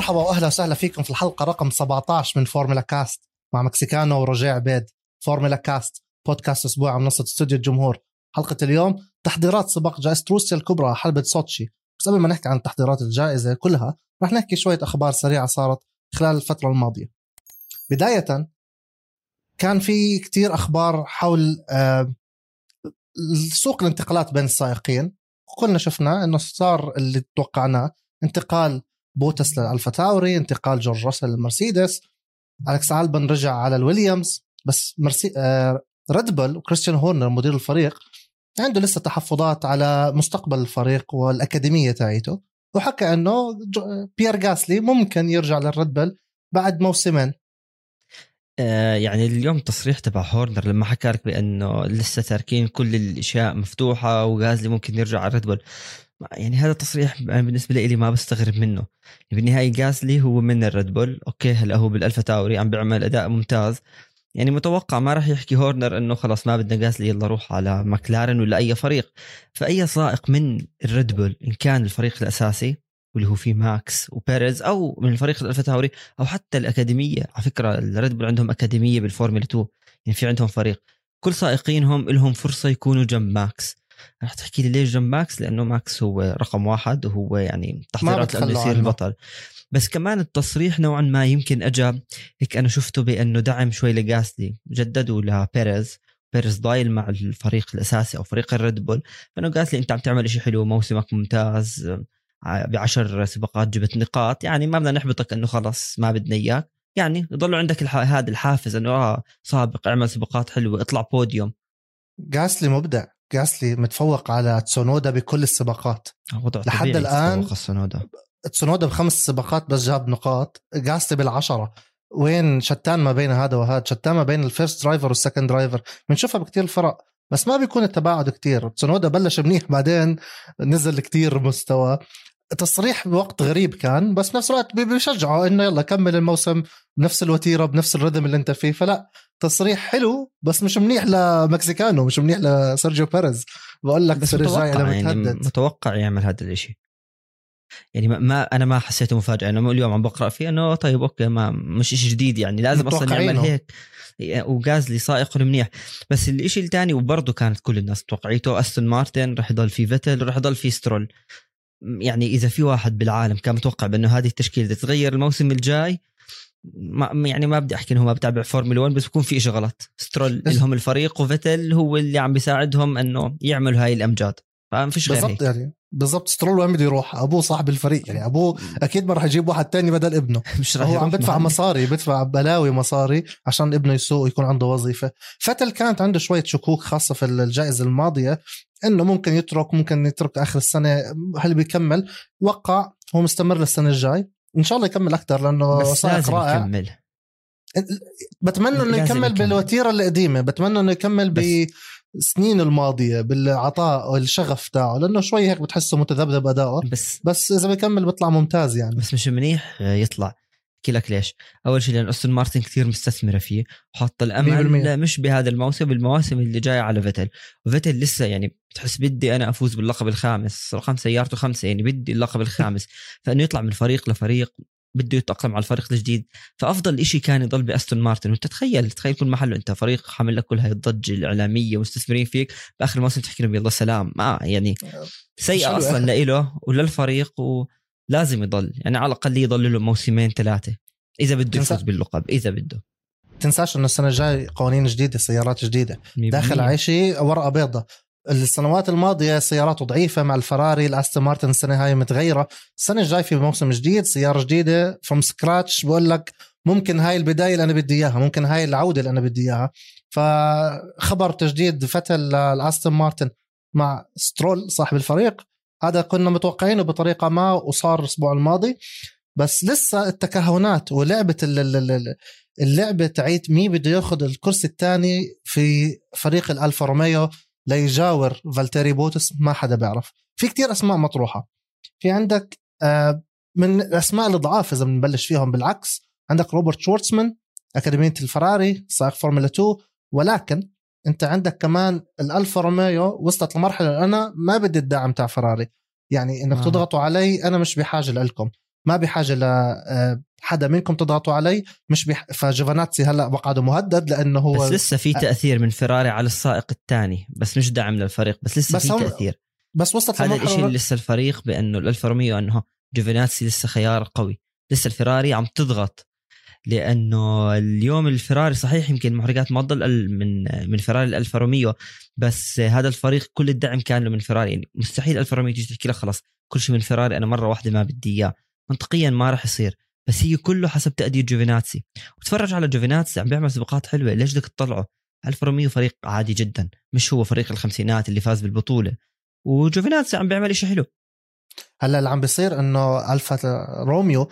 مرحبا واهلا وسهلا فيكم في الحلقة رقم 17 من فورمولا كاست مع مكسيكانو ورجاء عبيد. فورمولا كاست بودكاست أسبوعي على منصه استوديو الجمهور. حلقة اليوم تحضيرات سباق جائزة روسيا الكبرى حلبة سوتشي. بس قبل ما نحكي عن تحضيرات الجائزة كلها رح نحكي شوية أخبار سريعة صارت خلال الفترة الماضية. بداية كان في كتير أخبار حول آه، سوق الانتقالات بين السائقين. كلنا شفنا إنه صار اللي توقعناه انتقال بوتس للالفا تاوري انتقال جورج راسل للمرسيدس الكس ألبن رجع على الويليامز. بس مرسي... آه ريد بول وكريستيان هورنر مدير الفريق عنده لسه تحفظات على مستقبل الفريق والأكاديمية تاعيته. وحكى إنه بيير جاسلي ممكن يرجع للريد بول بعد موسمين. آه، يعني اليوم تصريح تبع هورنر لما حكى لك بأنه لسه تاركين كل الأشياء مفتوحة وغازلي ممكن يرجع على بول. يعني هذا تصريح بالنسبة لي ما بستغرب منه. بالنهاية غازلي هو من الريد بول. okay هلا هو بالألفا تاوري عم بيعمل أداء ممتاز. يعني متوقع ما راح يحكي هورنر إنه خلاص ما بدنا غازلي يلا روح على ماكلارن ولا أي فريق. فأي سائق من الريد بول إن كان الفريق الأساسي واللي هو في ماكس وبيريز أو من الفريق الألفا تاوري أو حتى الأكاديمية. على فكرة الريد بول عندهم أكاديمية بالفورمولا 2 يعني في عندهم فريق. كل سائقينهم لهم فرصة يكونوا جنب ماكس. رح تحكي لي ليش جنب ماكس؟ لأنه ماكس هو رقم واحد وهو يعني تحضيرات لأنه يصير البطل. بس كمان التصريح نوعا ما يمكن اجى هيك أنا شفته بأنه دعم شوي لجاسلي جددوا لبيريز بيريز ضايل مع الفريق الأساسي أو فريق الريد بول. فأنه جاسلي أنت عم تعمل شيء حلو موسمك ممتاز بعشر سباقات جبت نقاط. يعني ما بدنا نحبطك أنه خلص ما بدنا إياك. يعني يضل عندك الح... هذا الحافز أنه آه سابق اعمل سباقات حلوة اطلع بوديوم. جاسلي مبدع. جاسلي متفوق على تسونودا بكل السباقات. وضع لحد الآن تسونودا. تسونودا بخمس سباقات بس جاب نقاط جاسلي بالعشرة. وين شتان ما بين هذا وهذا؟ شتان ما بين ال first driver وال second driver بنشوفها بكتير الفرق بس ما بيكون التباعد كتير. تسونودا بلش منيح بعدين نزل كتير مستوى. تصريح بوقت غريب كان بس بنفس الوقت بيشجعه إنه يلا كمل الموسم بنفس الوتيرة بنفس ال rhythm اللي أنت فيه. فلا تصريح حلو بس مش منيح لمكسيكانو مش منيح لسيرجيو بيريز. بقول لك بس متوقع يعني متوقع يعمل هذا الإشي. يعني ما أنا ما حسيته مفاجأة أنا اليوم عم بقرأ فيه إنه طيب okay ما مش شيء جديد يعني لازم أصلا يعمل هيك. وغازلي سائق منيح. بس الشيء الثاني وبرضه كانت كل الناس متوقعيته أستون مارتن رح يضل في فيتل رح يضل في سترول. يعني إذا في واحد بالعالم كان متوقع بأنه هذه التشكيلة تتغير الموسم الجاي ما يعني ما بدي أحكي إنه ما بتابع فورمولا 1 بس بكون في شيء غلط سترول لهم الفريق وفتل هو اللي عم بيساعدهم إنه يعملوا هاي الأمجاد. فما فيش غير بالضبط يعني بالضبط سترول وين بده يروح؟ أبوه صاحب الفريق يعني أبوه أكيد ما راح يجيب واحد تاني بدل ابنه. مش راح هو عم بدفع مصاري بدفع بلاوي مصاري عشان ابنه يسوق ويكون عنده وظيفة. فتل كانت عنده شوية شكوك خاصة في الجائزة الماضية إنه ممكن يترك ممكن يترك آخر السنة هل بيكمل؟ وقع هو مستمر للسنة الجاي. إن شاء الله يكمل أكثر لأنه سائق رائع. يكمل. بتمنى إنه يكمل بالوتيرة القديمة بتمنى إنه يكمل بسنين الماضية بالعطاء والشغف تاعه لأنه شوي هيك بتحسه متذبذب أداؤه. بس. بس إذا بيكمل بيطلع ممتاز يعني. بس مش منيح يطلع. أحكي لك ليش. أول شيء لأن أستون مارتن كثير مستثمرة فيه وحاط الأمل مش بهذا الموسم بالمواسم اللي جاية على فيتل. وفيتل لسه يعني بتحس بدي أنا أفوز باللقب الخامس رقم سيارته خمسة يعني بدي اللقب الخامس. فإنه يطلع من فريق لفريق بده يتأقلم على الفريق الجديد. فأفضل شيء كان يضل بأستون مارتن. وأنت تخيل تخيل كل محله أنت فريق حامل لك كل هاي الضجة الإعلامية ومستثمرين فيك. بآخر الموسم تحكي لهم يلا سلام. ما يعني سيء أصلا لإله وللفريق و لازم يضل. يعني على الأقل يضل له موسمين ثلاثة إذا بده يفوز باللقب إذا بده. تنساش إنه السنة الجاية قوانين جديدة سيارات جديدة. داخل على شيء ورقة بيضاء السنوات الماضية سياراته ضعيفة مع الفراري الأستون مارتن السنة هاي متغيرة. السنة الجاي في موسم جديد سيارة جديدة from scratch بقول لك ممكن هاي البداية اللي أنا بدي إياها ممكن هاي العودة اللي أنا بدي إياها. فخبر تجديد فتل لاستون مارتن مع سترول صاحب الفريق. هذا كنا متوقعينه بطريقة ما وصار الأسبوع الماضي. بس لسه التكهنات ولعبة اللعبة تعيت مين بده ياخذ الكرسي الثاني في فريق الألفا روميو ليجاور فالتيري بوتس ما حدا بيعرف. في كتير أسماء مطروحة. في عندك آه، من الأسماء الضعاف إذا بنبلش فيهم بالعكس عندك روبرت شوارتسمان أكاديمية الفراري سائق فورمولا 2 ولكن انت عندك كمان الألفا روميو وصلت لمرحلة أنا ما بدي الدعم تاع فراري. يعني إنك آه. تضغطوا علي أنا مش بحاجة لكم ما بحاجة ل آه، حدا منكم تضغطوا علي مش بح... فجوفاناتسي هلأ مقعده مهدد لأنه هو بس لسه في تأثير من فيراري على السائق الثاني بس مش دعم للفريق بس لسه بس في تأثير. بس وصلت هذا الشيء اللي لسه الفريق بأنه الألفا روميو أنه جوفاناتسي لسه خيار قوي. لسه الفيراري عم تضغط. لأنه اليوم الفراري صحيح يمكن المحركات ما تضل من من فيراري الالفا روميو بس هذا الفريق كل الدعم كان له من فيراري يعني مستحيل الفا روميو تيجي تحكي لك خلاص كل شيء من فيراري أنا مرة واحدة ما بدي إياه. منطقيا ما راح يصير. بس هي كله حسب تأدية جوفيناتسي. وتفرج على جوفيناتسي عم بيعمل سباقات حلوة. ليش بدك تطلعه؟ الفا روميو فريق عادي جدا. مش هو فريق الخمسينات اللي فاز بالبطولة. وجوفيناتسي عم بيعمل شيء حلو. هلأ اللي عم بيصير إنه ألفا روميو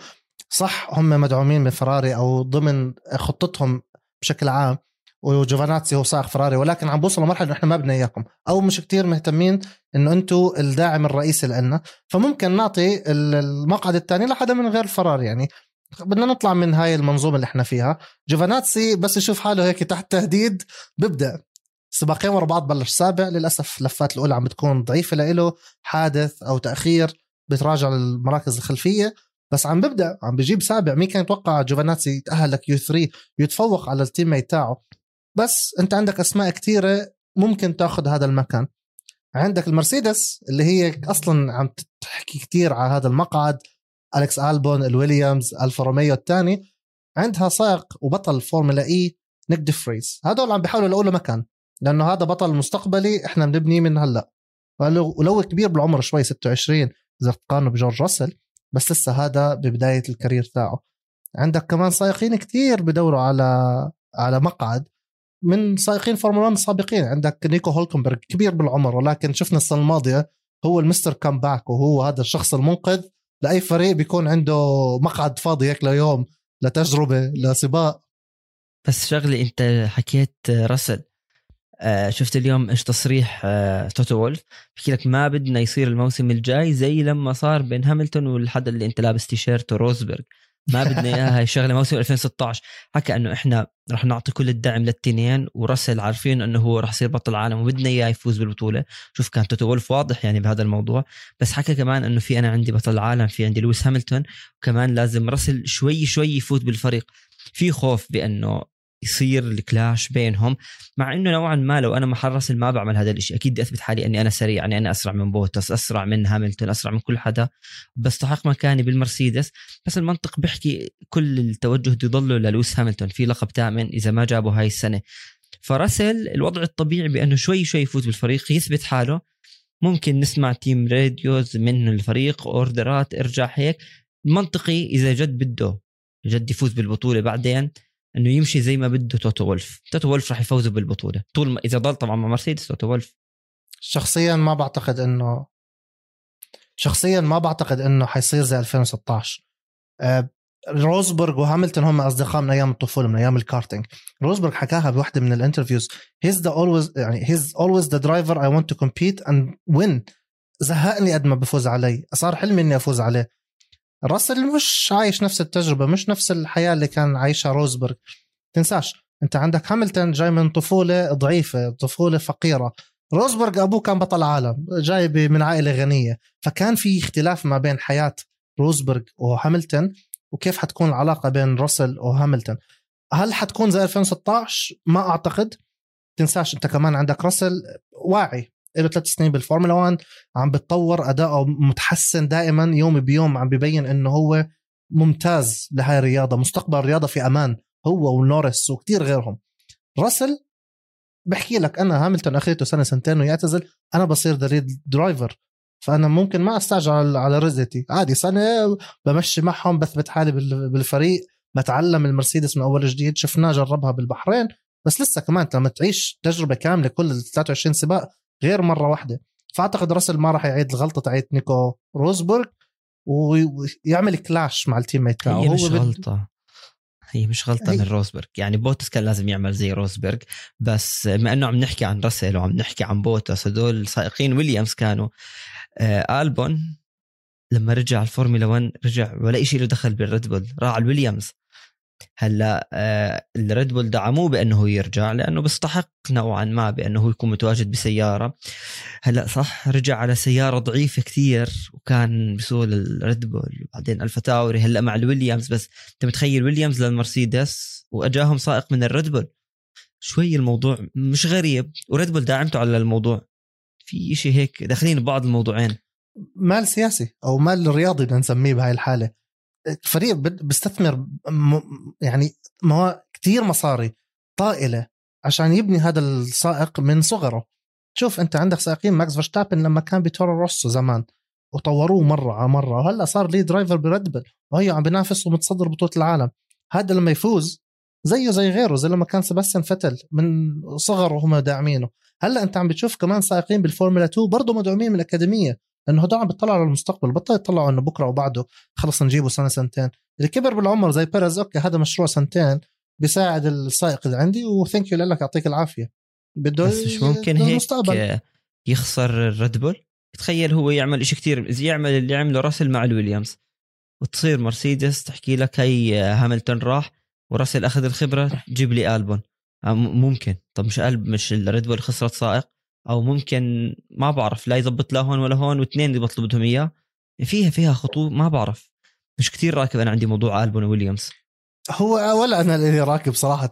صح هم مدعومين من فراري أو ضمن خطتهم بشكل عام وجوفاناتسي هو سائق فراري ولكن عم بوصلوا لمرحلة إحنا ما بدنا إياكم. أو مش كتير مهتمين إنه أنتم الداعم الرئيسي لنا فممكن نعطي المقعد الثاني لحدا من غير فراري يعني بدنا نطلع من هاي المنظومة اللي إحنا فيها. جوفاناتسي بس يشوف حاله هيك تحت تهديد ببدأ. سباقين ورا بعض بلش سابع للأسف اللفات الأولى عم بتكون ضعيفة لإله حادث أو تأخير بتراجع للمراكز الخلفية. بس عم ببدأ عم بجيب سابع مين كان يتوقع جوفاناتسي يتاهل ل Q3 يتفوق على ال teammate تاعه. بس أنت عندك أسماء كثيره ممكن تأخذ هذا المكان. عندك المرسيدس اللي هي أصلا عم تحكي كثير على هذا المقعد أليكس ألبون الويليامز ألفا روميو الثاني. عندها سائق وبطل فورمولا إي نيك ديفريز. هدول عم بيحاولوا يلاقوا له مكان لأنه هذا بطل مستقبلي إحنا بنبنيه من هلأ. ولو كبير بالعمر شوي 26 إذا تقارنه بجورج راسل. بس لسه هذا ببداية ال career تاعه. عندك كمان سائقين كتير بدوروا على على مقعد من سائقين فورمولا 1 السابقين عندك نيكو هولكنبرغ كبير بالعمر ولكن شفنا السنة الماضية هو ال Mister Comeback وهو هذا الشخص المنقذ لأي فريق بيكون عنده مقعد فاضي هيك ليوم لتجربة لسباق. بس شغلة أنت حكيت رسل آه شفت اليوم إيش تصريح آه توتو وولف؟ بحكي لك ما بدنا يصير الموسم الجاي زي لما صار بين هاملتون والحدا اللي انت لابس تيشيرته روزبرغ. ما بدنا إياها هاي الشغله موسم 2016 حكى إنه إحنا رح نعطي كل الدعم للتنين ورسل عارفين إنه هو رح يصير بطل العالم وبدنا إياه يفوز بالبطولة. شوف كان توتو وولف واضح يعني بهذا الموضوع. بس حكى كمان إنه في أنا عندي بطل العالم في عندي لويس هاملتون وكمان لازم رسل شوي شوي يفوت بالفريق. في خوف بأنه يصير ال clash بينهم مع إنه نوعا ما لو أنا محل راسل ما بعمل هذا الشيء أكيد بدي أثبت حالي إني أنا سريع يعني أنا أسرع من بوتس أسرع من هاملتون أسرع من كل حدا. بستحق مكاني بالمرسيدس بس المنطق بيحكي كل التوجه بده يضله للويس هاملتون في لقب ثامن إذا ما جابه هاي السنة. فرسل الوضع الطبيعي بأنه شوي شوي يفوت بالفريق يثبت حاله. ممكن نسمع team radios من الفريق orderات ارجع هيك. منطقي إذا جد بده جد يفوز بالبطولة بعدين. إنه يمشي زي ما بده توتو وولف. توتو وولف راح يفوزوا بالبطولة. طول ما إذا ضل طبعا مع مرسيدس توتو وولف. شخصيا ما بعتقد انه شخصيا ما بعتقد إنه حيصير زي 2016 أه روزبرغ وهاملتون هم أصدقاء من أيام الطفولة من أيام الكارتينج. روزبرغ حكاها بوحدة من ال interviews. he's the always يعني he's always the driver I want to compete and win زهقني قد ما بفوز علي. صار حلمي إني أفوز عليه. راسل مش عايش نفس التجربة مش نفس الحياة اللي كان عايشها روزبرغ. تنساش أنت عندك هاملتون جاي من طفولة ضعيفة طفولة فقيرة. روزبرغ أبوه كان بطل عالم جاي من عائلة غنية. فكان في اختلاف ما بين حياة روزبرغ وهاملتون وكيف حتكون العلاقة بين راسل وهاملتون. هل حتكون زي 2016 ما أعتقد. تنساش أنت كمان عندك راسل واعي. له ثلاث سنين بالفورمولا 1 عم بتطور اداؤه متحسن دائما يوم بيوم عم ببين إنه هو ممتاز لهاي الرياضة مستقبل الرياضة في أمان هو ونورس وكثير غيرهم. راسل بحكي لك أنا هاملتون اخذته سنة سنتين ويعتزل أنا بصير the driver فأنا ممكن ما أستعجل على رزقتي عادي سنة بمشي معهم بثبت حالي بالفريق بتعلم المرسيدس من أول جديد شفناه جربها بالبحرين بس لسه كمان لما تعيش تجربة كاملة كل 23 سباق غير مرة واحدة فأعتقد راسل ما راح يعيد الغلطه تاعت نيكو روزبرغ ويعمل clash مع ال teammate تاعه هي مش. غلطة هي مش غلطة هي. من روزبرغ يعني بوتس كان لازم يعمل زي روزبرغ بس بما إنه عم نحكي عن راسل وعم نحكي عن بوتس هدول سائقين ويليامز كانوا آه ألبون لما رجع الفورمولا 1 رجع ولا شيء له دخل بالريد بول راح على الويليامز هلا آه الريد بول دعموه بأنه يرجع لأنه بيستحق نوعا ما بأنه يكون متواجد بسيارة. هلا صح رجع على سيارة ضعيفة كثير وكان بسوق الريد بول. وبعدين ألفا تاوري هلا مع الويليامز بس أنت متخيل ويليامز للمرسيدس؟ وأجاهم سائق من الريد بول. شوي الموضوع مش غريب وريد بول داعمته على الموضوع. في شيء هيك داخلين ببعض الموضوعين. مال سياسي أو مال رياضي بدنا نسميه بهاي الحالة. الفريق بيستثمر يعني ما هو كثير مصاري طائلة عشان يبني هذا السائق من صغره. شوف أنت عندك سائقين ماكس فيرستابن لما كان بتورو روسو زمان وطوروه مرة على مرة وهلأ صار ال lead driver بريد بل وهي عم بينافس ومتصدر بطولة العالم. هذا لما يفوز زيه زي غيره زي لما كان سباستيان فتل من صغره وهم داعمينه. هلأ أنت عم بتشوف كمان سائقين بالفورمولا 2 برضه مدعومين من الأكاديمية. لأنه هدول عم بيطلعوا على المستقبل بطل يطلعوا إنه بكرة وبعده خلص نجيبه سنة سنتين. اللي كبر بالعمر زي بيرز okay هذا مشروع سنتين بيساعد السائق اللي عندي و thank you لك يعطيك العافية. بده بس مش ممكن هيك المستقبل. يخسر الريد بول تخيل هو يعمل شيء كثير يعمل اللي عمله راسل مع الويليامز. وتصير مرسيدس تحكي لك هي هاملتون راح وراسل أخذ الخبرة جيب لي ألبون. ممكن. طب مش قلب مش الريد بول خسرت سائق؟ أو ممكن ما بعرف لا يضبط لا هون ولا هون واثنين اللي بطلب بدهم إياه. فيها فيها خطوط ما بعرف. مش كتير راكب أنا عندي موضوع ألبون ويليامز. هو ولا أنا اللي راكب صراحة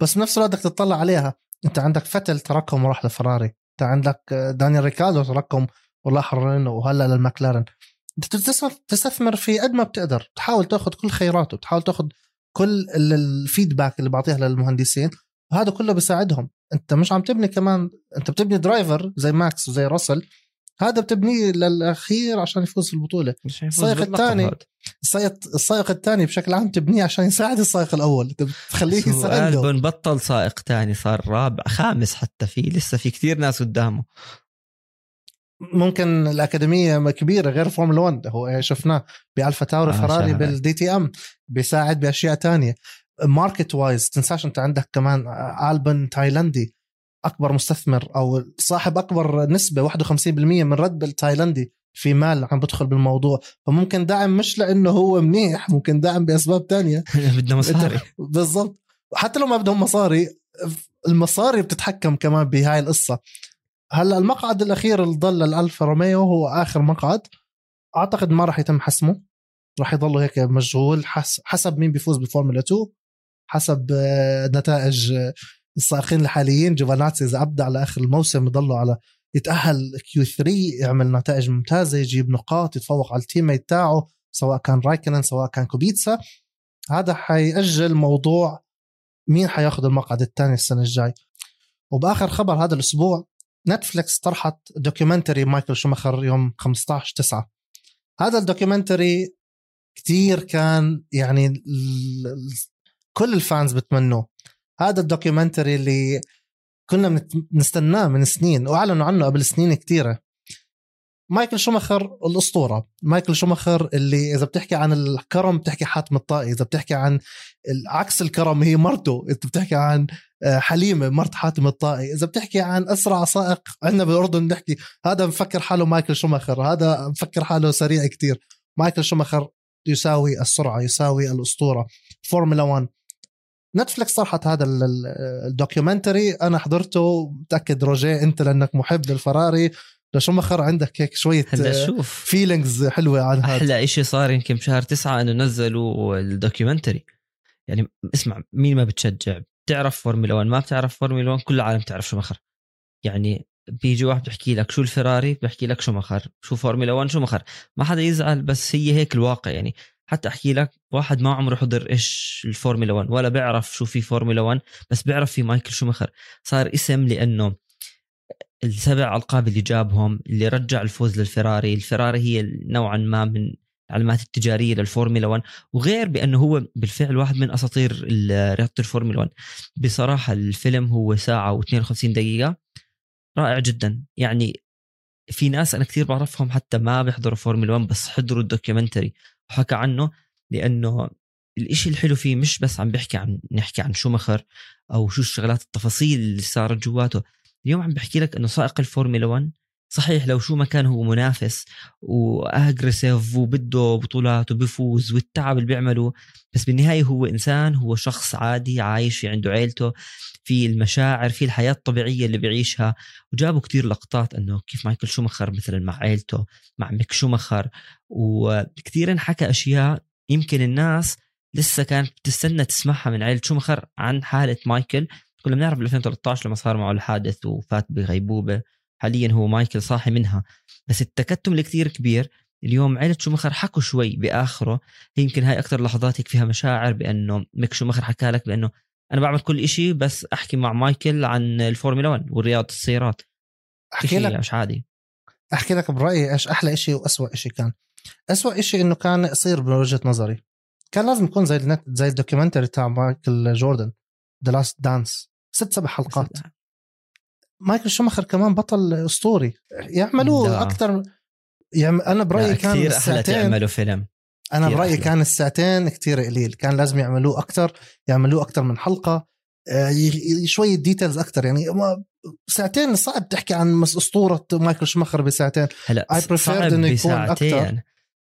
بس بنفس الوقت بدك تطلع عليها. أنت عندك فتل تركهم وراح لفراري. أنت عندك دانيال ريكاردو تركهم وراح وهلأ للمكلارن تستثمر في قد ما بتقدر. تحاول تاخذ كل خيراته تحاول تاخذ كل ال feedback اللي بعطيها للمهندسين وهذا كله بيساعدهم. انت مش عم تبني كمان انت بتبني driver زي ماكس وزي راسل. هذا بتبنيه للأخير عشان يفوز في البطولة. السائق الثاني السائق الثاني بشكل عام تبنيه عشان يساعد السائق الأول. انت بتخليه يساعده. بنبطل سائق ثاني صار رابع خامس حتى في لسه في كثير ناس قدامه. ممكن الأكاديمية كبيرة غير فورمولا 1 هو شفناه بألفا تاوري آه فراري بالدي تي ام بيساعد بأشياء تانية market wise تنساش أنت عندك كمان ألبون تايلندي أكبر مستثمر أو صاحب أكبر نسبة 51% من Red Bull التايلندي في مال عم بدخل بالموضوع. فممكن دعم مش لأنه هو منيح ممكن دعم بأسباب تانية. بدنا مصاري. بالضبط. حتى لو ما بدهم مصاري المصاري بتتحكم كمان بهاي القصة. هلأ المقعد الأخير اللي ضل الالفا روميو هو آخر مقعد. أعتقد ما راح يتم حسمه. راح يضلوا هيك مشغول حسب مين بيفوز بالفورمولا 2 حسب آه، نتائج آه، السائقين الحاليين. جوفاناتسي إذا أبدع لآخر الموسم يضلوا على يتأهل كيو 3 يعمل نتائج ممتازة يجيب نقاط يتفوق على ال teammate تاعه سواء كان رايكنن سواء كان كوبيتسا. هذا حيأجل موضوع مين حياخذ المقعد الثاني السنة الجاي. وبآخر خبر هذا الأسبوع نتفليكس طرحت documentary مايكل شوماخر يوم 15 9 هذا ال documentary كتير كان يعني كل ال fans بتمنوه. هذا ال documentary اللي كنا بنستناه من سنين وأعلنوا عنه قبل سنين كثيره مايكل شوماخر الأسطورة. مايكل شوماخر اللي إذا بتحكي عن الكرم بتحكي حاتم الطائي إذا بتحكي عن عكس الكرم هي مرته انت بتحكي عن آه، حليمة مرت حاتم الطائي إذا بتحكي عن أسرع سائق عندنا بالأردن بنحكي هذا مفكر حاله مايكل شوماخر هذا مفكر حاله سريع كتير. مايكل شوماخر يساوي السرعة يساوي الأسطورة. فورمولا 1 نتفلكس طرحت هذا ال documentary. أنا حضرته متأكد روجيه أنت لأنك محب للفراري. لشومخر عندك هيك شوية هلا شوف. feelings حلوة عن هذا. أحلى شيء صار يمكن بشهر تسعة إنه نزلوا ال documentary. يعني اسمع مين ما بتشجع؟ بتعرف فورمولا 1 ما بتعرف فورمولا 1 كل العالم تعرف شومخر يعني بيجي واحد بيحكي لك شو الفراري بيحكي لك شومخر شو فورمولا 1 شومخر ما حدا يزعل بس هي هيك الواقع. يعني حتى أحكي لك واحد ما عمره حضر إيش الفورمولا 1 ولا بيعرف شو في فورمولا 1 بس بيعرف في مايكل شومخر صار اسم لأنه السبع ألقاب اللي جابهم اللي رجع الفوز للفراري الفراري هي نوعا ما من العلامات التجارية للفورمولا 1 وغير بأنه هو بالفعل واحد من أساطير رياضة الفورمولا 1 بصراحة الفيلم هو ساعة و52 دقيقة رائع جدا. يعني في ناس أنا كثير بعرفهم حتى ما بيحضروا فورمولا 1 بس حضروا ال documentary. وحكى عنه لأنه الإشي الحلو فيه مش بس عم بحكي عن نحكي عن شومخر أو شو الشغلات التفاصيل اللي صارت جواته اليوم عم بحكي لك إنه سائق الفورمولا 1 صحيح لو شو ما كان هو منافس وأجريسيف وبده بطولات وبيفوز والتعب اللي بيعمله بس بالنهاية هو إنسان هو شخص عادي عايش في عنده عيلته في المشاعر في الحياة الطبيعية اللي بيعيشها وجابوا كتير لقطات إنه كيف مايكل شومخر مثلا مع عيلته مع ميك شومخر وكثير انحكى أشياء يمكن الناس لسه كانت بتستنى تسمعها من عيلة شومخر عن حالة مايكل. كنا بنعرف ب 2013 لما صار معه الحادث وفات بغيبوبة. حاليا هو مايكل صاحي منها. بس التكتم الكثير كبير. اليوم عيلة شومخر حكوا شوي بآخره. يمكن هاي أكثر لحظات هيك فيها مشاعر بأنه ميك شومخر حكى لك بأنه أنا بعمل كل إشي بس أحكي مع مايكل عن الفورمولا 1 ورياضة السيارات. أحكي لك مش عادي. أحكي لك برأيي إيش أحلى شيء واسوء شيء كان. اسوء شيء إنه كان يصير بوجهه نظري. كان لازم يكون زي النت زي ال documentary تاع مايكل جوردن The Last Dance ست سبع حلقات. مايكل شومخر كمان بطل اسطوري. يعملوه أكثر يعني أنا برأيي كان كثير أحلى تعملوا فيلم. أنا برأيي كان الساعتين كثير قليل. كان لازم يعملوه أكثر يعملوه أكثر من حلقة. آه، شوية details أكثر. يعني ساعتين صعب تحكي عن أسطورة مايكل شومخر بساعتين. هلا صعب إنه يكون أكثر.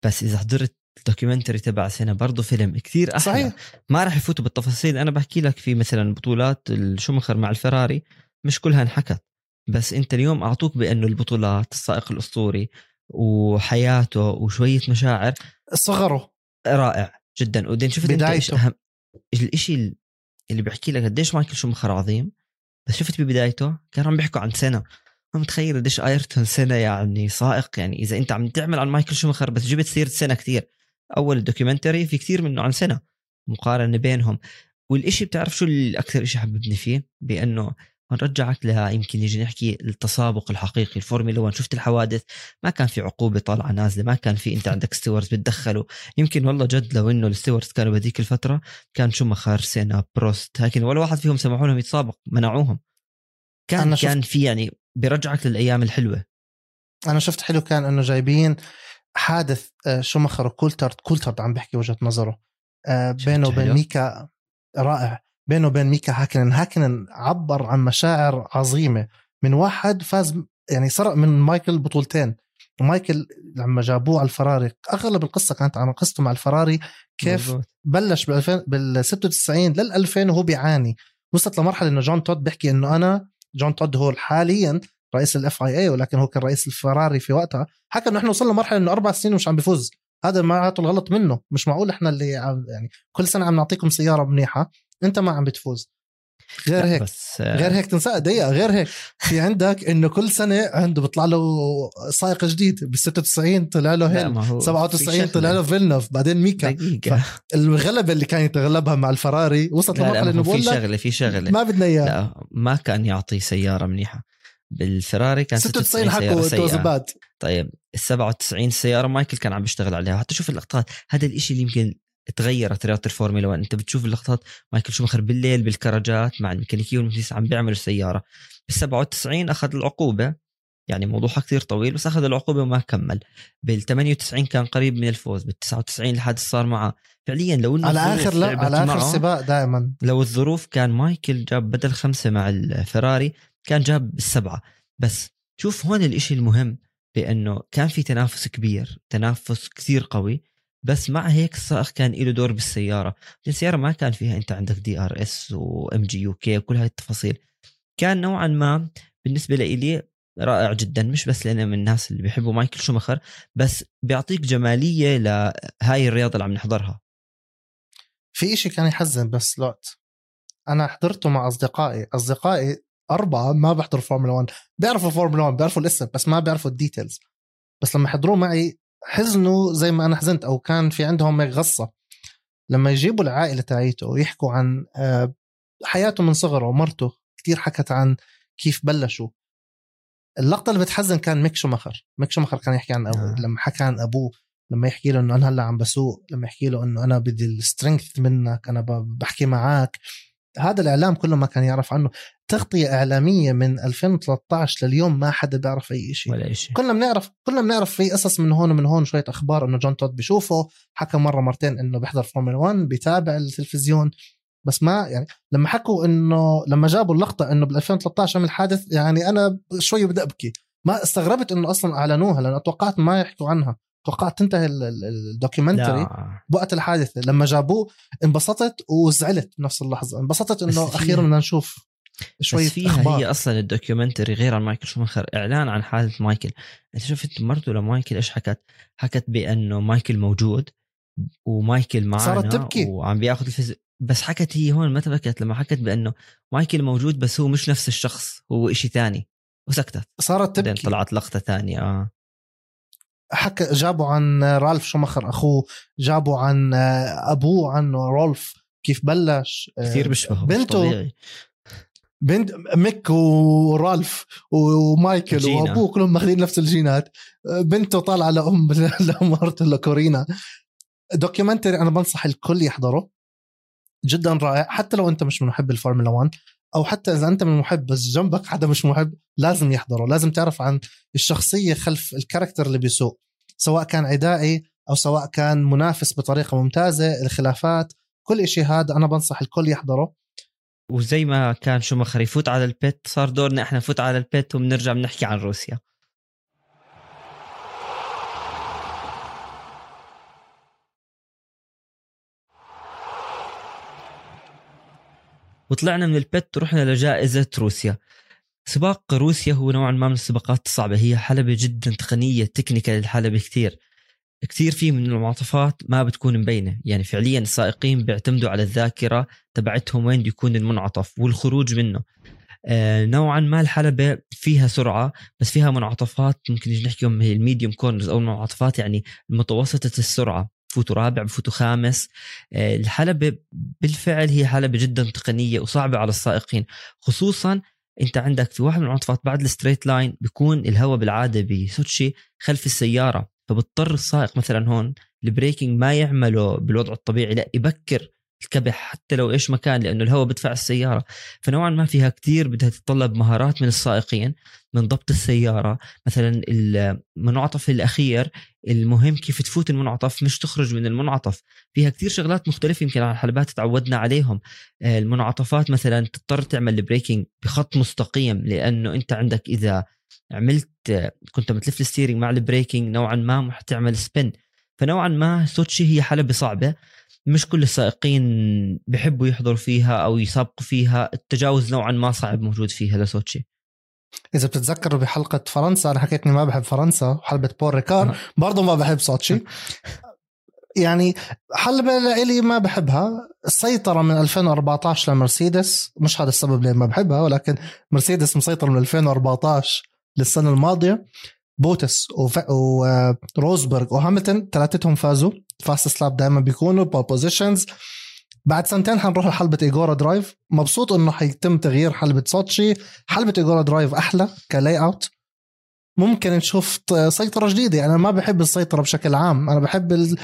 بس إذا حضرت ال documentary تبع سينا برضه فيلم كثير أحلى. صحيح. ما راح يفوتوا بالتفاصيل. أنا بحكي لك في مثلا بطولات الشومخر مع الفراري. مش كلها انحكت بس انت اليوم أعطوك بأنه البطولات السائق الأسطوري وحياته وشوية مشاعر صغره. رائع جدا. ودين شفت بدايته. أهم الشيء اللي بحكي لك قديش مايكل شومخر عظيم بس شفت ببدايته كانوا عم بيحكوا عن سينا. ما متخيل قديش أيرتون سينا يعني سائق يعني إذا أنت عم تعمل عن مايكل شومخر بس جبت سيرة سينا كثير أول documentary في كثير منه عن سينا مقارنة بينهم. والإشي بتعرف شو الأكثر إشي حببني فيه؟ بأنه ونرجعك ل يمكن نيجي نحكي التسابق الحقيقي الفورمولا 1 شفت الحوادث؟ ما كان في عقوبة طالعة نازلة ما كان في أنت عندك stewards بتدخلوا. يمكن والله جد لو إنه ال stewards كانوا بهذيك الفترة كان شومخر سينا بروست. لكن ولا واحد فيهم سمحوا لهم يتسابق منعوهم. كان أنا كان في يعني بيرجعك للأيام الحلوة. أنا شفت حلو كان إنه جايبين حادث آه، شومخر وكولترد كولترد عم بحكي وجهة نظره آه، بينه وبين ميكا رائع. بينه وبين ميكا هاكنن هاكنن عبر عن مشاعر عظيمة. من واحد فاز يعني سرق من مايكل بطولتين. ومايكل لما جابوه على الفراري أغلب القصة كانت عن قصته مع الفراري كيف. بلش بال 2000 بال 96 لل 2000 وهو بيعاني. وصلت لمرحلة إنه جان تود بيحكي إنه أنا جان تود هو حاليا رئيس ال FIA ولكن هو كان رئيس الفراري في وقتها. حكى إنه إحنا وصلنا لمرحلة إنه أربع سنين ومش عم بيفوز. هذا معناته الغلط منه. مش معقول إحنا اللي يعني كل سنة عم نعطيكم سيارة منيحة. انت ما عم بتفوز. غير هيك بس غير هيك تنسى دقيقة غير هيك في عندك إنه كل سنة عنده بيطلع له سائق جديد بال 96 طلع له هيل 97 طلع له فيلنوف بعدين ميكا. دقيقة. الغلبة اللي كان يتغلبها مع الفراري وصلت لمرحلة إنه في شغلة في شغلة. ما بدنا إياها. ما كان يعطي سيارة منيحة. بالفراري كان 96 حكوا bad طيب ال 97 سيارة مايكل كان عم بيشتغل عليها. حتى شوف اللقطات هذا الإشي اللي يمكن تغيرت رياضه الفورمولا 1 انت بتشوف اللقطات مايكل شومخر بالليل بالكراجات مع الميكانيكية والمهندس عم بيعملوا السيارة. بال 97 أخذ العقوبة. يعني موضوعها كثير طويل بس أخذ العقوبة وما كمل. بال 98 كان قريب من الفوز. بال 99 الحادث صار معه. فعليا لو إنه على آخر لا على آخر السباق دائما. لو الظروف كان مايكل جاب بدل خمسة مع الفراري كان جاب السبعه بس شوف هون الإشي المهم بأنه كان في تنافس كبير تنافس كثير قوي. بس مع هيك السائق كان له دور بالسيارة. السيارة ما كان فيها أنت عندك دي ار اس وام جي يو كي وكل هاي التفاصيل. كان نوعا ما بالنسبة لي رائع جدا مش بس لأنا من الناس اللي بيحبوا مايكل شومخر بس بيعطيك جمالية لهاي الرياضة اللي عم نحضرها. في إشي كان يحزن بس لوت أنا حضرته مع أصدقائي. أصدقائي أربعة ما بيحضروا فورمولا 1 بيعرفوا فورمولا 1 بيعرفوا الاسم بس ما بيعرفوا ال details بس لما حضروه معي حزنوا زي ما أنا حزنت أو كان في عندهم غصه لما يجيبوا العائلة تاعيته ويحكوا عن آه، حياته من صغره ومرته كثير حكت عن كيف بلشوا اللقطة اللي بتحزن كان ميك شومخر ميك شومخر كان يحكي عن أبوه. آه. لما حكى عن أبوه لما يحكي له إنه أنا هلأ عم بسوق لما يحكي له إنه أنا بدي ال strength منك أنا بحكي معك هذا الإعلام كله ما كان يعرف عنه. تغطية إعلامية من 2013 لليوم ما حدا بيعرف أي شيء. ولا شيء. كلنا بنعرف كلنا بنعرف في قصص من هون ومن هون شوية أخبار إنه جان تود بيشوفه حكى مرة مرتين إنه بيحضر فورمولا 1 بيتابع التلفزيون. بس ما يعني لما حكوا انه لما جابوا اللقطة إنه بال 2013 عمل حادث يعني أنا شوي بدي أبكي. ما استغربت إنه أصلا أعلنوها لأن توقعت ما يحكوا عنها. توقعت تنتهي ال documentary. بوقت الحادثه لما جابوه انبسطت وزعلت بنفس اللحظة. انبسطت إنه أخيرا بدنا نشوف شوية فيها أخبار. هي أصلا ال documentary غير عن مايكل شومخر إعلان عن حاله مايكل. أنت شفت مرته لمايكل إيش حكت؟ حكت بأنه مايكل موجود ومايكل معنا صارت تبكي. وعم بياخذ الفيز... بس حكت هي هون متى بكت لما حكت بأنه مايكل موجود بس هو مش نفس الشخص هو إشي ثاني. وسكتت. صارت تبكي. طلعت لقطة ثانية. آه. حكى جابوا عن رالف شومخر أخوه جابوا عن أبوه عنه رولف كيف بلش كثير بيشبهه بنته بنت ميك ورالف ومايكل جينا. وأبوه كلهم ماخذين نفس الجينات. بنته طالعة لأم لمرته لكورينا. documentary أنا بنصح الكل يحضره. جدا رائع حتى لو أنت مش من محب الفورمولا 1 أو حتى إذا أنت من محب بس جنبك حدا مش محب لازم يحضره لازم تعرف عن الشخصية خلف ال character اللي بيسوق سواء كان عدائي أو سواء كان منافس بطريقة ممتازة الخلافات كل شيء هذا أنا بنصح الكل يحضره. وزي ما كان شو يفوت على البيت صار دورنا إحنا نفوت على البيت وبنرجع بنحكي عن روسيا. وطلعنا من البت ورحنا لجائزة روسيا. سباق روسيا هو نوعا ما من السباقات الصعبة. هي حلبة جدا تقنية تكنيكال الحلبة كثير. كثير في من المنعطفات ما بتكون مبينة. يعني فعليا السائقين بيعتمدوا على الذاكرة تبعتهم وين يكون المنعطف والخروج منه. آه نوعا ما الحلبة فيها سرعة بس فيها منعطفات. ممكن نحكيهم هي ال medium corners أو المنعطفات يعني متوسطة السرعة. بفوتوا رابع بفوتوا خامس. آه، الحلبة بالفعل هي حلبة جدا تقنية وصعبة على السائقين. خصوصا أنت عندك في واحد من المنعطفات بعد ال straight line بيكون الهواء بالعادة بسوتشي خلف السيارة فبضطر السائق مثلا هون ال braking ما يعمله بالوضع الطبيعي لا يبكر الكبح حتى لو إيش مكان لأنه الهواء بدفع السيارة. فنوعا ما فيها كتير بدها تتطلب مهارات من السائقين من ضبط السيارة. مثلا المنعطف الأخير المهم كيف تفوت المنعطف مش تخرج من المنعطف. فيها كتير شغلات مختلفة يمكن على الحلبات تعودنا عليهم. آه، المنعطفات مثلا تضطر تعمل ال braking بخط مستقيم لأنه أنت عندك إذا عملت كنت متلف ال steering مع ال braking نوعا ما حتعمل spin فنوعا ما سوتشي هي حلبة صعبة. مش كل السائقين بحبوا يحضروا فيها أو يسابقوا فيها التجاوز نوعا ما صعب موجود فيها لسوتشي إذا بتتذكروا بحلقة فرنسا أنا حكيت إني ما بحب فرنسا وحلبة بول ريكار برضه ما بحب سوتشي. يعني حلبة لإلي ما بحبها. السيطرة من 2014 لمرسيدس مش هذا السبب ليه ما بحبها ولكن مرسيدس مسيطر من 2014 للسنة الماضية. بوتس وروزبرغ وهاملتون ثلاثتهم فازوا. fastest lap دائما بيكونوا pole positions بعد سنتين حنروح لحلبة ايجورا درايف. مبسوط إنه حيتم تغيير حلبة سوتشي. حلبة ايجورا درايف أحلى ك layout. ممكن نشوف سيطرة جديدة. أنا ما بحب السيطرة بشكل عام. أنا بحب ال...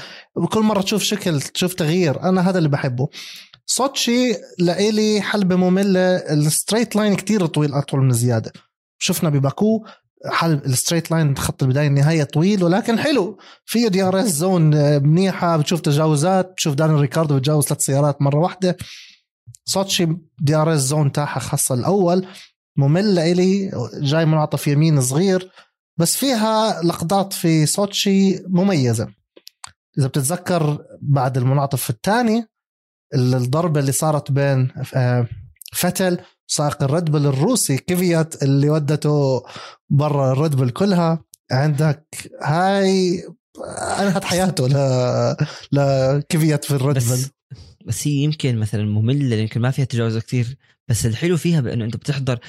كل مرة تشوف شكل تشوف تغيير. أنا هذا اللي بحبه. سوتشي لإلي حلبة مملة. ال straight line كتير طويل أطول من زيادة شفنا بباكو. حل ال straight line خط البداية النهاية طويل ولكن حلو. فيه DRS zone منيحة بتشوف تجاوزات بتشوف داني ريكاردو بتجاوز ثلاث سيارات مرة واحدة. سوتشي DRS zone تاعها خاصة الأول ممل لإلي جاي منعطف يمين صغير بس فيها لقطات في سوتشي مميزة. إذا بتتذكر بعد المنعطف الثاني الضربة اللي صارت بين آه، فتل سائق الريد بول الروسي كفيات اللي ودته برا الريد بول كلها. عندك هاي انهت حياته ل في الريد بول. بس هي يمكن مثلا مملة يمكن ما فيها تجاوز كثير. بس الحلو فيها بأنه أنت بتحضر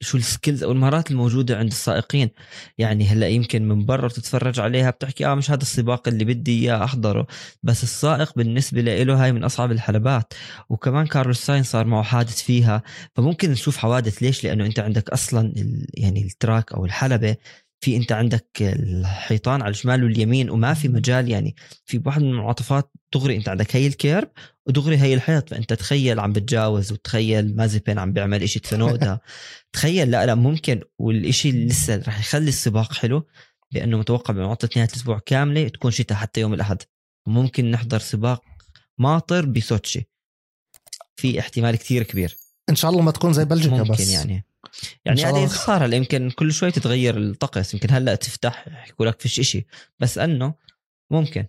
شو ال skills أو المهارات الموجودة عند السائقين. يعني هلأ يمكن من برا بتتفرج عليها بتحكي آه مش هذا السباق اللي بدي إياه أحضره. بس السائق بالنسبة له هاي من أصعب الحلبات. وكمان كارلوس ساين صار معه حادث فيها. فممكن نشوف حوادث ليش؟ لأنه أنت عندك أصلا يعني ال track أو الحلبة في أنت عندك الحيطان على الشمال واليمين وما في مجال يعني في واحد من المنعطفات دغري أنت عندك هي ال kerb ودغري هي الحيط فأنت تخيل عم بتجاوز وتخيل مازيبين عم بيعمل إشي تسنودا تخيل لا لا ممكن والإشي اللي لسه رح يخلي السباق حلو لأنه متوقع بمعطى نهاية الأسبوع كاملة تكون شتاء حتى يوم الأحد. وممكن نحضر سباق ماطر بسوتشي في احتمال كثير كبير. إن شاء الله ما تكون زي بلجيكا ممكن بس. يعني. يعني هذه صار يمكن كل شوي تتغير الطقس يمكن هلا تفتح يحكوا لك فيش إشي. بس أنه ممكن.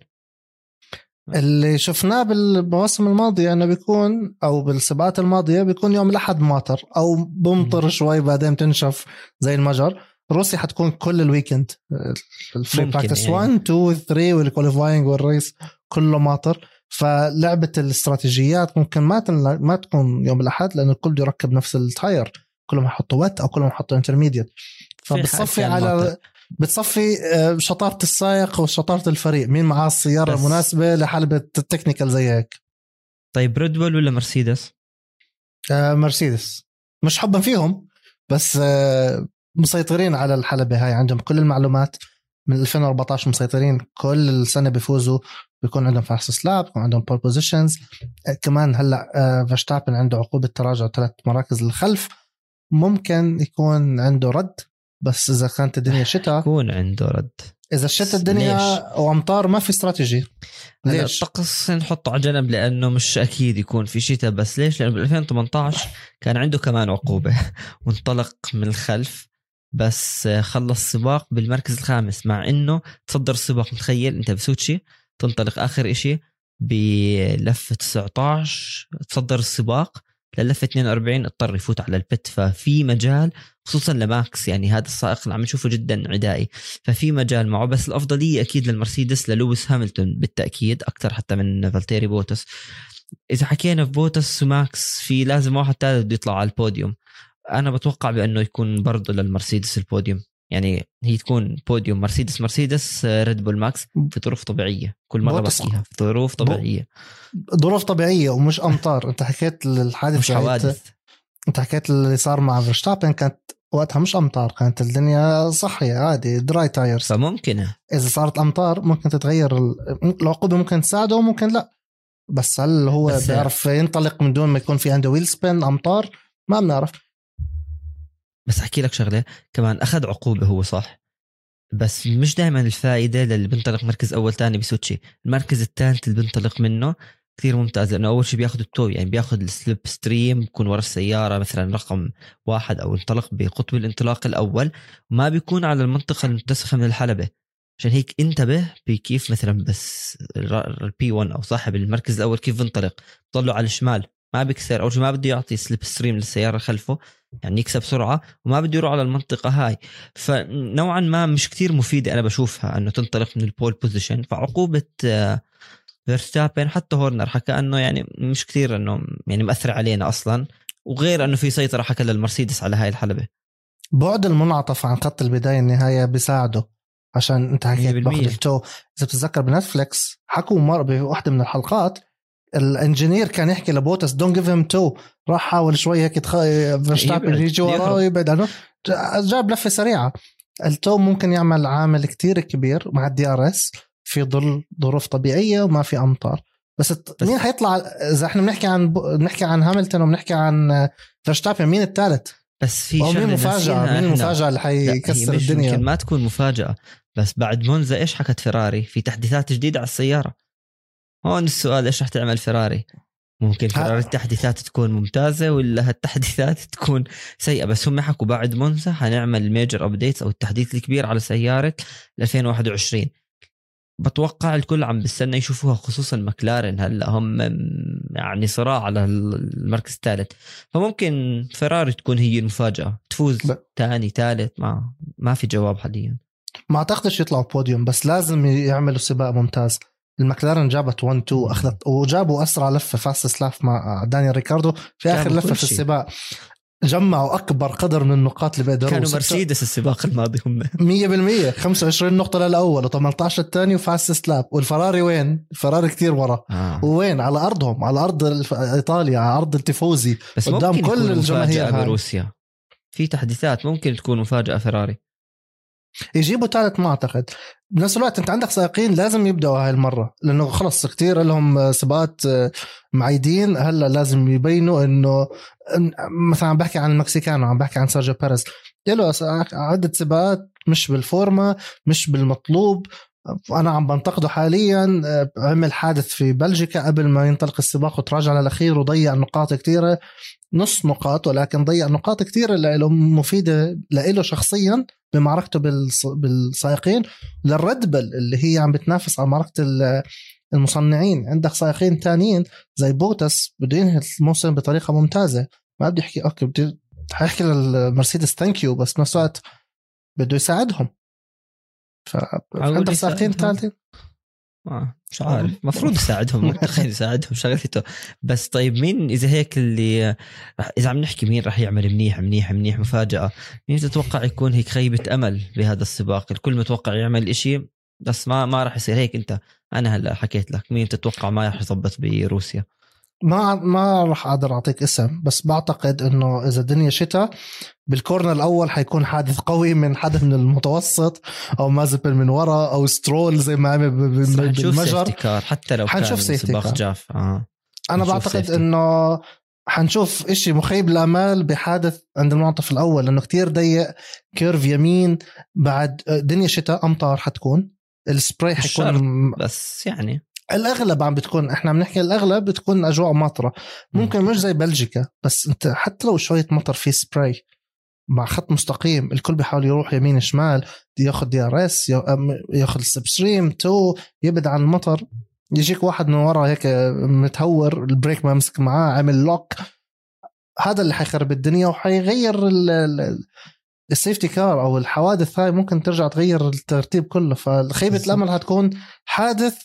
اللي شفناه بالمواسم الماضية إنه بيكون أو بالسباقات الماضية بيكون يوم الأحد ماطر أو بمطر شوي بعدين تنشف زي المجر. روسيا حتكون كل ال weekend ال free practice 1 2 3 وال qualifying وال race كله ماطر. فلعبة الاستراتيجيات ممكن ما ما تكون يوم الأحد لأنه الكل بده يركب نفس ال tire كلهم يحطوا wet أو كلهم يحطوا intermediate فبتصفي على بتصفي آه، شطارة السائق وشطارة الفريق. مين معاه السيارة المناسبة لحلبة ال technical زي هيك؟ طيب ريد بول ولا مرسيدس؟ آه مرسيدس. مش حبا فيهم بس آه مسيطرين على الحلبة هاي. عندهم كل المعلومات. من 2014 مسيطرين. كل السنة بيفوزوا بيكون عندهم fastest lap بيكون عندهم pole positions. آه، كمان هلأ فيرستابن عنده عقوبة تراجع ثلاث مراكز للخلف. ممكن يكون عنده رد. بس إذا كانت الدنيا شتاء يكون عنده رد. إذا الشتاء الدنيا وأمطار ما في استراتيجي. ليش؟ الطقس نحطه على جنب لأنه مش أكيد يكون في شتاء بس ليش؟ لأنه بال 2018 كان عنده كمان عقوبة وانطلق من الخلف. بس خلص سباق بالمركز الخامس مع إنه تصدر السباق. متخيل؟ أنت بسوتشي تنطلق آخر إشي بلفة 19 تصدر السباق. للفه 42 اضطر يفوت على البت. ففي مجال خصوصا لماكس يعني هذا السائق اللي عم نشوفه جدا عدائي. ففي مجال معه بس الأفضلية أكيد للمرسيدس للويس هاملتون بالتأكيد أكثر حتى من فالتيري بوتس. إذا حكينا في بوتس وماكس في لازم واحد ثالث بده يطلع على البوديوم. أنا بتوقع بأنه يكون برضه للمرسيدس البوديوم. يعني هي تكون بوديوم مرسيدس مرسيدس ريد بول ماكس في ظروف طبيعية. كل مرة بحكيها في ظروف طبيعية. ظروف طبيعية ومش أمطار. أنت حكيت الحادث مش حوادث. أنت حكيت اللي صار مع فيرستابن كانت وقتها مش أمطار كانت الدنيا صحية عادي dry tires فممكن إذا صارت أمطار ممكن تتغير العقوبة ممكن تساعده وممكن لا. بس هل هو بس بيعرف ينطلق من دون ما يكون في عنده wheel spin أمطار؟ ما بنعرف. بس أحكي لك شغلة كمان أخذ عقوبة هو صح؟ بس مش دائما الفائدة للي بنطلق مركز أول ثاني بسوتشي. المركز الثالث اللي بنطلق منه كثير ممتاز لأنه أول شيء بياخذ ال tow يعني بياخذ ال slipstream بكون ورا السيارة مثلا رقم واحد أو انطلق بقطب الانطلاق الأول وما بيكون على المنطقة المتسخة من الحلبة. عشان هيك انتبه بكيف مثلا بس ال P 1 أو صاحب المركز الأول كيف بنطلق طلعوا على الشمال. ما بيكسر. أول شيء ما بده يعطي slipstream للسيارة خلفه يعني يكسب سرعة وما بده يروح على المنطقة هاي. فنوعا ما مش كثير مفيدة أنا بشوفها إنه تنطلق من ال pole position فعقوبة فيرستابن حتى هورنر حكى إنه يعني مش كثير إنه يعني مأثر علينا أصلا. وغير إنه في سيطرة حكى للمرسيدس على هاي الحلبة. بعد المنعطف عن خط البداية النهاية بيساعده عشان أنت حكيت باخذ ال tow. إذا بتتذكر بنتفليكس حكوا مرة بواحده من الحلقات ال engineer كان يحكي لبوتس don't give him tow راح حاول شوي هيك فيرستابن يجي وراه ويبعد عنه. جاب لفة سريعة. ال tow ممكن يعمل عامل كتير كبير مع ال DRS في ظل ظروف طبيعية وما في أمطار. بس, بس مين حيطلع إذا إحنا بنحكي عن بنحكي عن هاملتون وبنحكي عن فيرستابن مين الثالث؟ بس في شغله مين مفاجأة؟ مين المفاجأة اللي حيكسر الدنيا؟ يمكن ما تكون مفاجأة. بس بعد مونزا إيش حكت فيراري في تحديثات جديدة على السيارة. هون السؤال إيش رح تعمل فيراري؟ ممكن فيراري التحديثات تكون ممتازة ولا هالتحديثات تكون سيئة؟ بس هم حكوا بعد مونزا حنعمل major updates أو التحديث الكبير على سياره 2021 بتوقع الكل عم بستنى يشوفوها خصوصا مكلارن هلأ هم يعني صراع على المركز الثالث. فممكن فيراري تكون هي المفاجأة. تفوز ثاني ثالث ما ما في جواب حاليا. ما أعتقدش يطلعوا بوديوم بس لازم يعملوا سباق ممتاز. المكلارن جابت 1 2 أخذت وجابوا أسرع لفة fastest lap مع دانيال ريكاردو في آخر لفة في السباق جمعوا أكبر قدر من النقاط اللي بيقدروا كانوا مرسيدس السباق الماضي هم. 100% 25 نقطة للأول و18 الثاني وفاست سلاب والفراري وين؟ الفراري كثير ورا. آه. وين؟ على أرضهم على أرض إيطاليا على أرض التيفوزي. بس قدام كل الجماهير بروسيا. في تحديثات ممكن تكون مفاجأة فيراري. يجيبوا ثالث ما أعتقد. بنفس الوقت أنت عندك سائقين لازم يبدأوا هاي المرة لأنه خلص كثير لهم سباقات آه، معيدين هلأ لازم يبينوا إنه مثلا عم بحكي عن المكسيكانو عم بحكي عن سيرجيو بيريز. له عدة سباقات مش بالفورما مش بالمطلوب. أنا عم بنتقده حاليا آه، عمل حادث في بلجيكا قبل ما ينطلق السباق وتراجع للأخير وضيع نقاط كثيره نص نقاط ولكن ضيع نقاط كثيرة له مفيدة له شخصيا بمعركته بالسائقين للريد بل اللي هي عم بتنافس على معركة المصنعين. عندك سائقين تانيين زي بوتس بده ينهي الموسم بطريقة ممتازة. ما بدي أحكي okay بدي حيحكي للمرسيدس thank you بس بنفس الوقت بده يساعدهم. فعندك سائقين ثالثين مش عارف. المفروض يساعدهم. متخيل يساعدهم شغلته. بس طيب مين إذا هيك اللي رح إذا عم نحكي مين راح يعمل منيح منيح منيح مفاجأة. مين تتوقع يكون هيك خيبة أمل بهذا السباق؟ الكل متوقع يعمل إشي بس ما ما راح يصير. هيك أنت أنا هلأ حكيت لك مين تتوقع ما راح يضبط بروسيا؟ ما ما راح أقدر أعطيك اسم بس بعتقد إنه إذا الدنيا شتاء بال corner الأول حيكون حادث قوي من حدا من المتوسط أو مازيبين من ورا أو سترول زي ما عمل بالمجر. حتى لو حنشوف كان سباق جاف. آه. أنا بعتقد إنه حنشوف إشي مخيب الامال بحادث عند المنعطف الأول لأنه كتير ضيق curve يمين بعد دنيا شتاء أمطار حتكون السبراي حيكون بس يعني. الأغلب عم بتكون إحنا عم نحكي الأغلب بتكون أجواء مطرة. ممكن مش زي بلجيكا بس أنت حتى لو شوية مطر في سبراي مع خط مستقيم الكل بيحاول يروح يمين شمال ياخذ DRS ياخذ stream tow يبعد عن المطر. يجيك واحد من ورا هيك متهور ال brake ما مسك معاه عامل lock هذا اللي حيخرب الدنيا وحيغير ال safety car أو الحوادث هاي ممكن ترجع تغير الترتيب كله. فخيبة الأمل هتكون حادث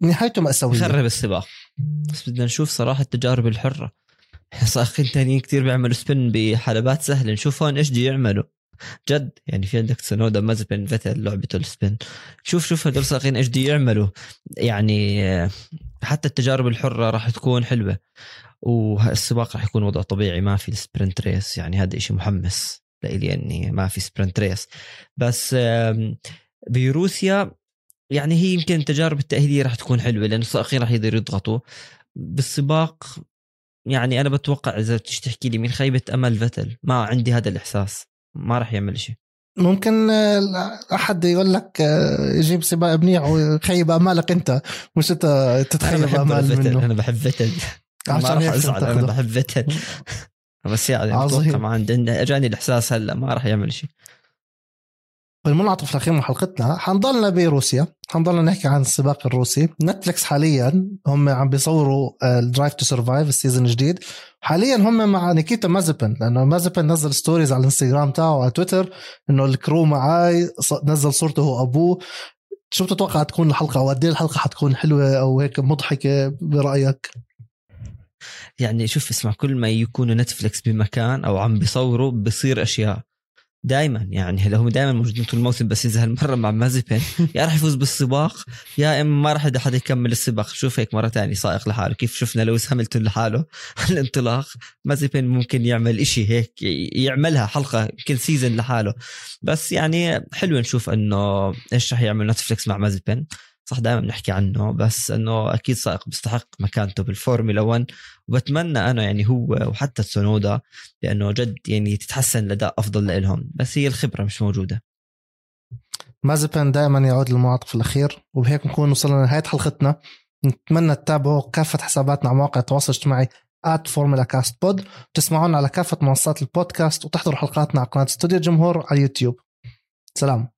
نهايته مأساوية يخرب السباق. بس بدنا نشوف صراحة التجارب الحرة. سائقين تانيين كثير بيعملوا spin بحلبات سهلة. نشوف هون إيش دي يعملوا. جد يعني في عندك تسونودا مازبن فيتل لعبته ال spin شوف شوف هدول سائقين إيش دي يعملوا. يعني حتى التجارب الحرة راح تكون حلوة. والسباق راح يكون وضع طبيعي ما في sprint race يعني هذا إشي محمس لإلي إني ما في sprint race بس بروسيا يعني هي يمكن التجارب التأهيلية راح تكون حلوة لأنه السائقين راح يقدروا يضغطوا بالسباق يعني أنا بتوقع إذا تحكي لي من خيبة أمل فتل ما عندي هذا الإحساس ما راح يعمل شيء. ممكن أحد يقول لك آه، يجيب سباق منيح ويخيب أمالك أنت. مش أنت تتخيب امال منه. أنا بحب فتل. ما راح أزعل أنا بحب فتل. بس يعني أتوقع ما عندي أجاني الإحساس هلأ ما راح يعمل شيء. بالمنعطف الأخير من حلقتنا حنضلنا بروسيا حنضلنا نحكي عن السباق الروسي. نتفلكس حاليا هم عم بيصوروا ال Drive to Survive ال season الجديد. حاليا هم مع نيكيتا مازبن لأنه مازبن نزل stories على الإنستغرام تاعه على تويتر إنه ال crew معاي نزل صورته هو أبوه. شو بتتوقع تكون الحلقة أو قد إيه الحلقة حتكون حلوة أو هيك مضحكة برأيك؟ يعني شوف اسمع كل ما يكونوا نتفلكس بمكان أو عم بيصوروا بصير أشياء. دائما يعني لو هم دائما موجودين طول الموسم بس اذا هالمره مع مازيبين يا راح يفوز بالسباق يا إما ما راح حدا يكمل السباق. شوف هيك مرة ثانية سائق لحاله. كيف شفنا لويس هاملتون لحاله؟ الانطلاق. مازيبين ممكن يعمل إشي هيك يعملها حلقة يمكن season لحاله. بس يعني حلو نشوف إنه إيش راح يعمل نتفلكس مع مازبن صح دائما بنحكي عنه بس إنه أكيد سائق بيستحق مكانته بالفورمولا 1 وبتمنى أنا يعني هو وحتى تسونودا لأنه جد يعني تتحسن الاداء أفضل لهم بس هي الخبرة مش موجودة. مازبن دائما يعود للمعاطف الأخير. وبهيك نكون وصلنا لنهاية حلقتنا. نتمنى تتابعوا كافة حساباتنا على مواقع التواصل الاجتماعي at Formula Cast Pod تسمعونا على كافة منصات البودكاست وتحضروا حلقاتنا على قناة استوديو الجمهور على اليوتيوب. سلام.